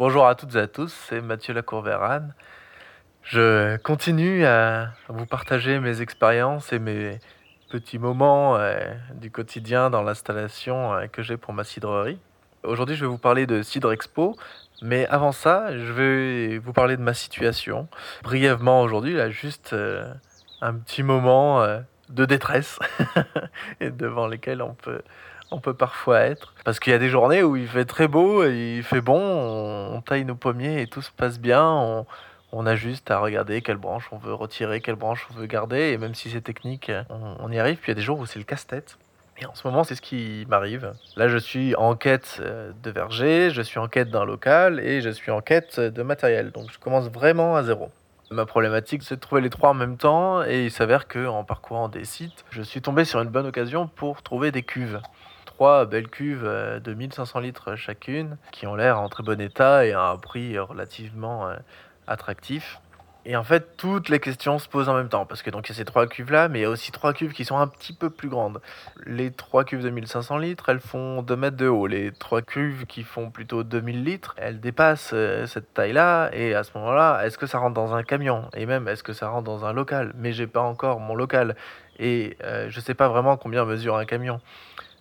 Bonjour à toutes et à tous, c'est Mathieu Lacourvérane. Je continue à vous partager mes expériences et mes petits moments euh, du quotidien dans l'installation euh, que j'ai pour ma cidrerie. Aujourd'hui, je vais vous parler de Cidre Expo, mais avant ça, je vais vous parler de ma situation. Brièvement aujourd'hui, là, juste euh, un petit moment de détresse devant lesquels on peut, on peut parfois être. Parce qu'il y a des journées où il fait très beau, et il fait bon, on, taille nos pommiers et tout se passe bien. On, on, a juste à regarder quelle branche on veut retirer, quelle branche on veut garder. Et même si c'est technique, on, y arrive. Puis il y a des jours où c'est le casse-tête. Et en ce moment, c'est ce qui m'arrive. Là, je suis en quête euh, de verger, je suis en quête d'un local et je suis en quête de matériel. Donc je commence vraiment à zéro. Ma problématique, c'est de trouver les trois en même temps, et il s'avère que en parcourant des sites, je suis tombé sur une bonne occasion pour trouver des cuves. Trois belles cuves euh, de 1500 litres chacune, qui ont l'air en très bon état et à un prix relativement euh, attractif. Et en fait, toutes les questions se posent en même temps, parce que donc il y a ces trois cuves là, mais il y a aussi trois cuves qui sont un petit peu plus grandes. Les trois cuves de 1500 litres, elles font 2 mètres de haut. Les trois cuves qui font plutôt 2000 litres, elles dépassent euh, cette taille là. Et à ce moment-là, est-ce que ça rentre dans un camion? Et même, est-ce que ça rentre dans un local? Mais j'ai pas encore mon local. Et je sais pas vraiment combien mesure un camion.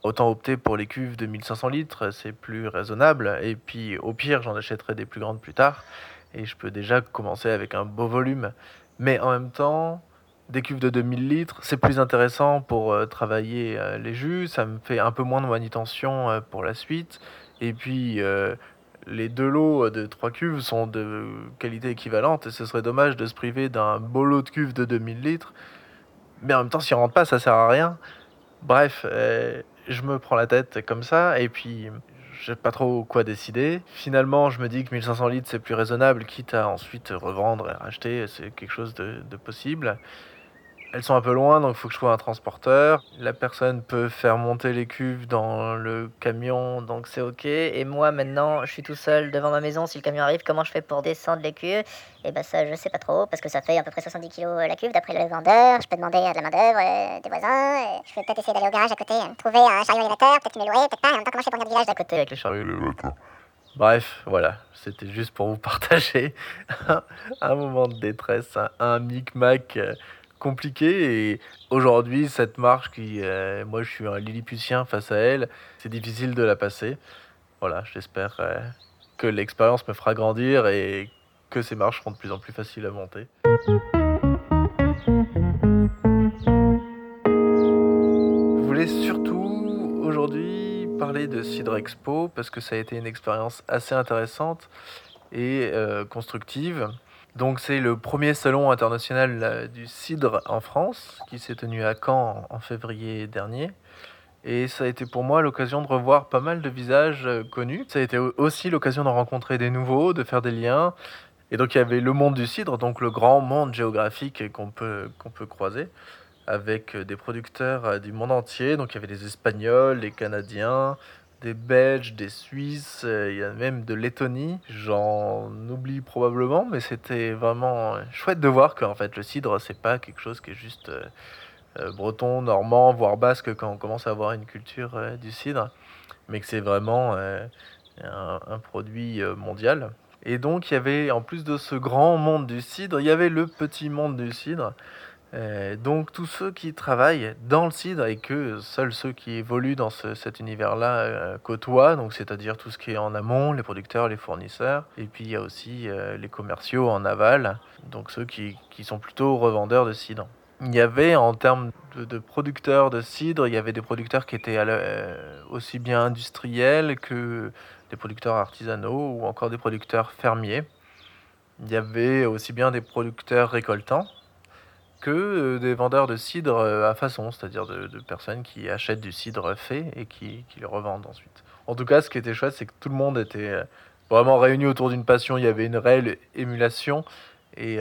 Autant opter pour les cuves de 1500 litres, c'est plus raisonnable. Et puis au pire, j'en achèterai des plus grandes plus tard et je peux déjà commencer avec un beau volume. Mais en même temps, des cuves de 2000 litres, c'est plus intéressant pour euh, travailler euh, les jus, ça me fait un peu moins de manutention euh, pour la suite. Et puis, les deux lots de 3 cuves sont de qualité équivalente et ce serait dommage de se priver d'un beau lot de cuves de 2000 litres. Mais en même temps, s'il rentre pas, ça sert à rien. Bref, je me prends la tête comme ça et puis je pas trop quoi décider. Finalement, je me dis que 1500 litres c'est plus raisonnable, quitte à ensuite revendre et racheter, c'est quelque chose de possible. Elles sont un peu loin, donc il faut que je trouve un transporteur. La personne peut faire monter les cuves dans le camion, donc c'est ok. Et moi maintenant, je suis tout seul devant ma maison. Si le camion arrive, comment je fais pour descendre les cuves? Et eh ben ça, je sais pas trop, parce que ça fait à peu près 70 kg la cuve d'après le vendeur. Je peux demander à de la main d'œuvre euh, des voisins. je peux peut-être essayer d'aller au garage à côté, hein. trouver un chariot élévateur, peut-être m'est loué, peut-être pas. En même temps, comment je fais pour venir du village d'à côté? Avec les chariots élévateurs Bref, voilà, c'était juste pour vous partager un moment de détresse, un, un micmac euh, compliqué et aujourd'hui cette marche qui euh, moi je suis un lilliputien face à elle c'est difficile de la passer. Voilà j'espère euh, que l'expérience me fera grandir et que ces marches seront de plus en plus faciles à monter. Je voulais surtout aujourd'hui parler de Cidre Expo parce que ça a été une expérience assez intéressante et euh, constructive donc c'est le premier salon international euh, du cidre en France qui s'est tenu à Caen en février dernier. Et ça a été pour moi l'occasion de revoir pas mal de visages euh, connus. Ça a été aussi l'occasion de rencontrer des nouveaux, de faire des liens. Et donc il y avait le monde du cidre, donc le grand monde géographique qu'on peut, peut croiser, avec des producteurs euh, du monde entier. Donc il y avait des Espagnols, les Canadiens, des Belges, des Suisses, euh, il y a même de Lettonie. J'en oublie probablement, mais c'était vraiment chouette de voir qu'en fait le cidre, c'est pas quelque chose qui est juste euh, euh, breton, normand, voire basque quand on commence à avoir une culture du cidre, mais que c'est vraiment un, un, produit mondial. Et donc il y avait, en plus de ce grand monde du cidre, il y avait le petit monde du cidre. Euh, donc tous ceux qui travaillent dans le cidre et que seuls ceux qui évoluent dans cet univers-là euh, côtoient, donc c'est-à-dire tout ce qui est en amont, les producteurs, les fournisseurs, et puis il y a aussi euh, les commerciaux en aval, donc ceux qui, sont plutôt revendeurs de cidre. Il y avait en termes de, producteurs de cidre, il y avait des producteurs qui étaient aussi bien industriels que des producteurs artisanaux ou encore des producteurs fermiers. Il y avait aussi bien des producteurs récoltants que euh, des vendeurs de cidre euh, à façon, c'est-à-dire de, personnes qui achètent du cidre fait et qui, le revendent ensuite. En tout cas, ce qui était chouette, c'est que tout le monde était euh, vraiment réuni autour d'une passion. Il y avait une réelle émulation et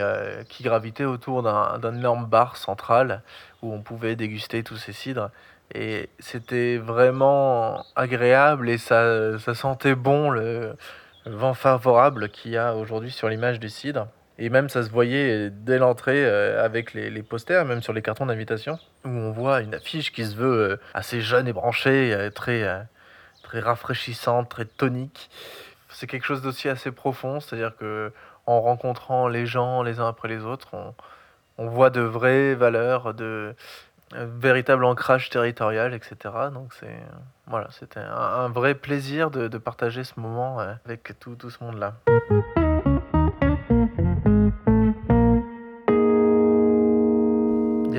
qui gravitait autour d'un énorme bar central où on pouvait déguster tous ces cidres. Et c'était vraiment agréable et ça, ça sentait bon le vent favorable qu'il y a aujourd'hui sur l'image du cidre. Et même, ça se voyait dès l'entrée euh, avec les, posters, même sur les cartons d'invitation, où on voit une affiche qui se veut euh, assez jeune et branchée, euh, très, très rafraîchissante, très tonique. c'est quelque chose d'aussi assez profond, c'est-à-dire que en rencontrant les gens les uns après les autres, on, on voit de vraies valeurs, de véritable ancrage territorial, etc. Donc c'est voilà, c'était un, vrai plaisir de, de partager ce moment avec tout, tout ce monde-là.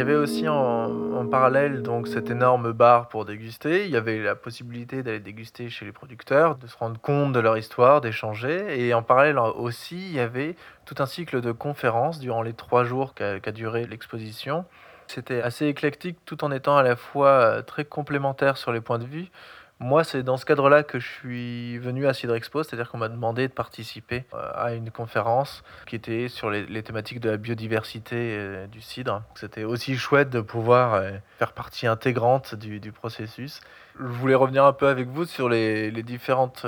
Y avait aussi en, parallèle donc cet énorme bar pour déguster. Il y avait la possibilité d'aller déguster chez les producteurs, de se rendre compte de leur histoire, d'échanger. Et en parallèle aussi, il y avait tout un cycle de conférences durant les trois jours qu'a qu'a duré l'exposition. C'était assez éclectique tout en étant à la fois euh, très complémentaire sur les points de vue. Moi, c'est dans ce cadre-là que je suis venu à Cidre Expo, c'est-à-dire qu'on m'a demandé de participer euh, à une conférence qui était sur les, thématiques de la biodiversité euh, du cidre. C'était aussi chouette de pouvoir euh, faire partie intégrante du, processus. Je voulais revenir un peu avec vous sur les, différentes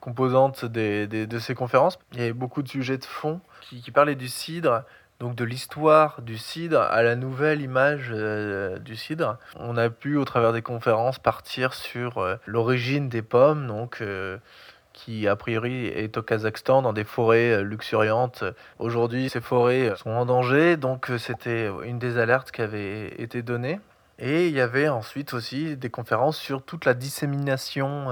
composantes des, de ces conférences. Il y avait beaucoup de sujets de fond qui, qui parlaient du cidre, donc de l'histoire du cidre à la nouvelle image euh, du cidre. On a pu, au travers des conférences, partir sur euh, l'origine des pommes, donc euh, qui a priori est au Kazakhstan dans des forêts luxuriantes. Aujourd'hui, ces forêts sont en danger, donc c'était une des alertes qui avait été donnée. Et il y avait ensuite aussi des conférences sur toute la dissémination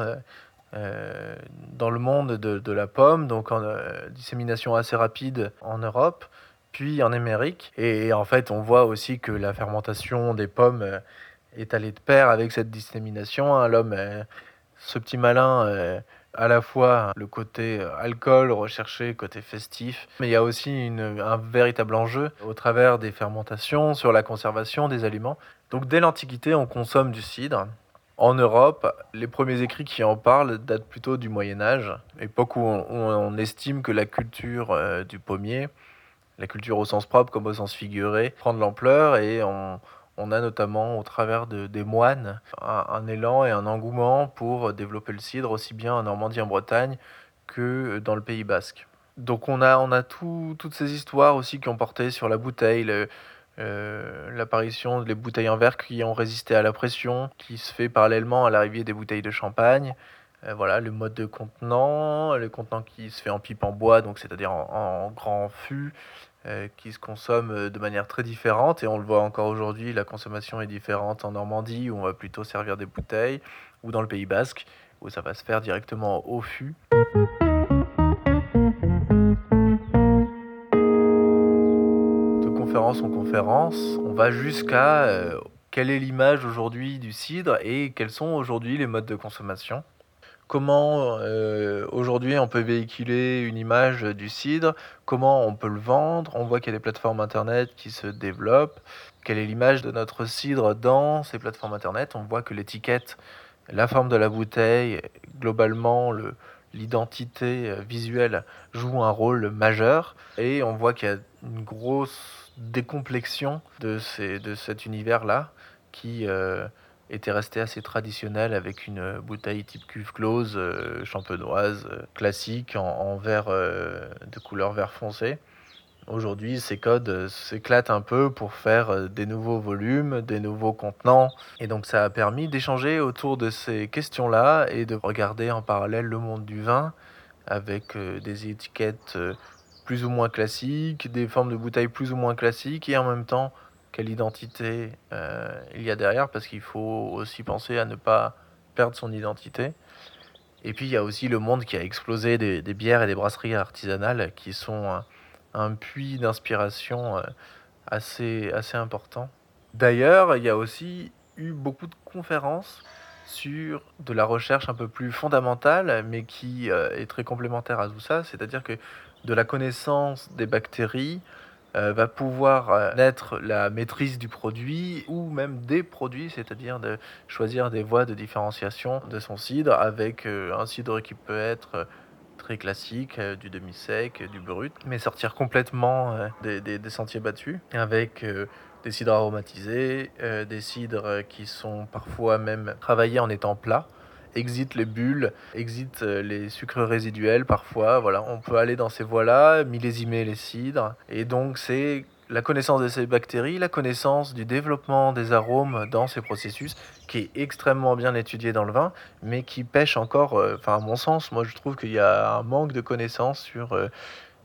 dans le monde de, de la pomme, donc en dissémination assez rapide en Europe puis en Amérique. Et en fait, on voit aussi que la fermentation des pommes euh, est allée de pair avec cette dissémination. Hein. L'homme, euh, ce petit malin, euh, à la fois le côté alcool recherché, côté festif, mais il y a aussi un véritable enjeu au travers des fermentations sur la conservation des aliments. Donc dès l'Antiquité, on consomme du cidre. En Europe, les premiers écrits qui en parlent datent plutôt du Moyen Âge, époque où on, estime que la culture du pommier la culture au sens propre comme au sens figuré prend de l'ampleur et on, on, a notamment au travers de, des moines un, élan et un engouement pour développer le cidre aussi bien en Normandie en Bretagne que dans le Pays basque. Donc on a, on a tout, toutes ces histoires aussi qui ont porté sur la bouteille, euh, l'apparition des bouteilles en verre qui ont résisté à la pression, qui se fait parallèlement à l'arrivée des bouteilles de champagne. Euh, voilà, le mode de contenant, le contenant qui se fait en pipe en bois, donc c'est-à-dire en, grand fût, euh, qui se consomme euh, de manière très différente. Et on le voit encore aujourd'hui, la consommation est différente en Normandie, où on va plutôt servir des bouteilles, ou dans le Pays basque, où ça va se faire directement au fût. De conférence en conférence, on va jusqu'à quelle est l'image aujourd'hui du cidre et quels sont aujourd'hui les modes de consommation comment euh, aujourd'hui on peut véhiculer une image du cidre, comment on peut le vendre? On voit qu'il y a des plateformes internet qui se développent. Quelle est l'image de notre cidre dans ces plateformes internet? On voit que l'étiquette, la forme de la bouteille, globalement l'identité euh, visuelle joue un rôle majeur et on voit qu'il y a une grosse décomplexion de, ces, de cet univers-là qui... Euh, était resté assez traditionnel avec une bouteille type cuve close euh, champenoise euh, classique en, en verre euh, de couleur vert foncé. Aujourd'hui, ces codes s'éclatent un peu pour faire des nouveaux volumes, des nouveaux contenants. Et donc ça a permis d'échanger autour de ces questions-là et de regarder en parallèle le monde du vin avec des étiquettes plus ou moins classiques, des formes de bouteilles plus ou moins classiques et en même temps quelle identité euh, il y a derrière, parce qu'il faut aussi penser à ne pas perdre son identité. Et puis il y a aussi le monde qui a explosé des, bières et des brasseries artisanales qui sont un, un puits d'inspiration euh, assez, assez important. D'ailleurs, il y a aussi eu beaucoup de conférences sur de la recherche un peu plus fondamentale, mais qui euh, est très complémentaire à tout ça, c'est-à-dire que de la connaissance des bactéries, euh, va pouvoir euh, naître la maîtrise du produit ou même des produits, c'est-à-dire de choisir des voies de différenciation de son cidre avec euh, un cidre qui peut être très classique, du demi-sec, du brut, mais sortir complètement des, des, des, sentiers battus avec des cidres aromatisés, des cidres qui sont parfois même travaillés en étant plats exit les bulles, exit euh, les sucres résiduels parfois. Voilà, on peut aller dans ces voies-là, millésimer les cidres. Et donc c'est la connaissance de ces bactéries, la connaissance du développement des arômes dans ces processus, qui est extrêmement bien étudié dans le vin, mais qui pêche encore, euh, enfin à mon sens, moi je trouve qu'il y a un manque de connaissances sur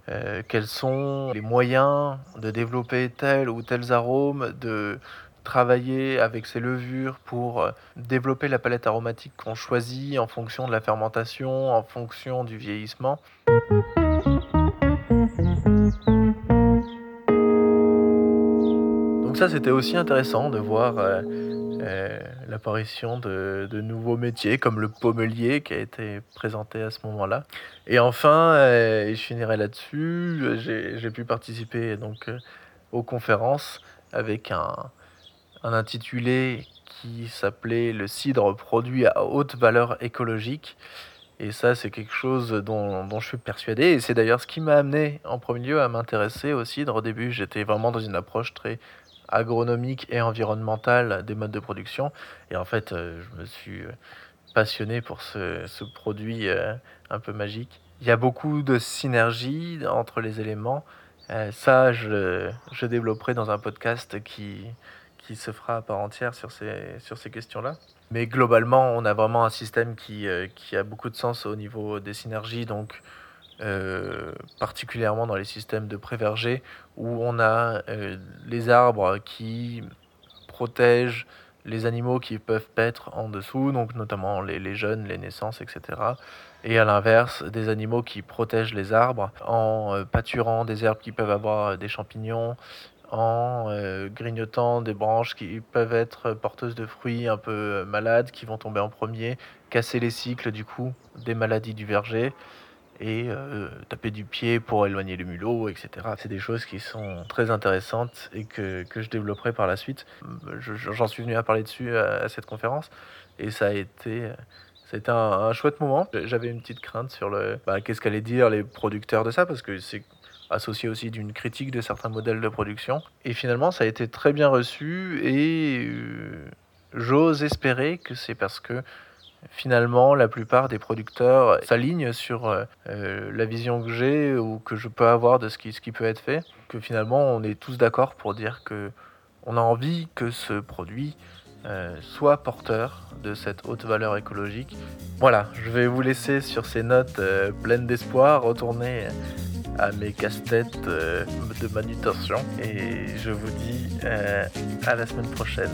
euh, quels sont les moyens de développer tel ou tels arômes, de travailler avec ces levures pour développer la palette aromatique qu'on choisit en fonction de la fermentation, en fonction du vieillissement. ça, c'était aussi intéressant de voir euh, euh, l'apparition de, nouveaux métiers comme le pommelier qui a été présenté à ce moment-là. Et enfin, euh, et je finirai là-dessus, j'ai pu participer donc aux conférences avec un, un intitulé qui s'appelait Le cidre produit à haute valeur écologique. Et ça, c'est quelque chose dont, dont, je suis persuadé. Et c'est d'ailleurs ce qui m'a amené en premier lieu à m'intéresser au cidre. Au début, j'étais vraiment dans une approche très agronomique et environnementale des modes de production. Et en fait, euh, je me suis euh, passionné pour ce, ce produit euh, un peu magique. Il y a beaucoup de synergie entre les éléments. ça, je, je, développerai dans un podcast qui, qui se fera à part entière sur ces, sur ces questions-là. Mais globalement, on a vraiment un système qui, qui a beaucoup de sens au niveau des synergies. Donc, euh, particulièrement dans les systèmes de prévergés, où on a euh, les arbres qui protègent les animaux qui peuvent paître en dessous, donc notamment les, jeunes, les naissances, etc. Et à l'inverse, des animaux qui protègent les arbres en euh, pâturant des herbes qui peuvent avoir des champignons, en grignotant des branches qui peuvent être porteuses de fruits un peu malades, qui vont tomber en premier, casser les cycles du coup des maladies du verger et euh, taper du pied pour éloigner le mulot, etc. C'est des choses qui sont très intéressantes et que, que je développerai par la suite. J'en suis venu à parler dessus à, cette conférence et ça a été, été un, chouette moment. J'avais une petite crainte sur le bah, qu'est-ce qu'allaient dire les producteurs de ça parce que c'est associé aussi d'une critique de certains modèles de production. Et finalement, ça a été très bien reçu et euh, j'ose espérer que c'est parce que finalement, la plupart des producteurs s'alignent sur euh, euh, la vision que j'ai ou que je peux avoir de ce qui, ce qui peut être fait. Que finalement, on est tous d'accord pour dire que on a envie que ce produit soit porteur de cette haute valeur écologique. Voilà, je vais vous laisser sur ces notes pleines d'espoir, retourner à mes casse-têtes de manutention et je vous dis à la semaine prochaine.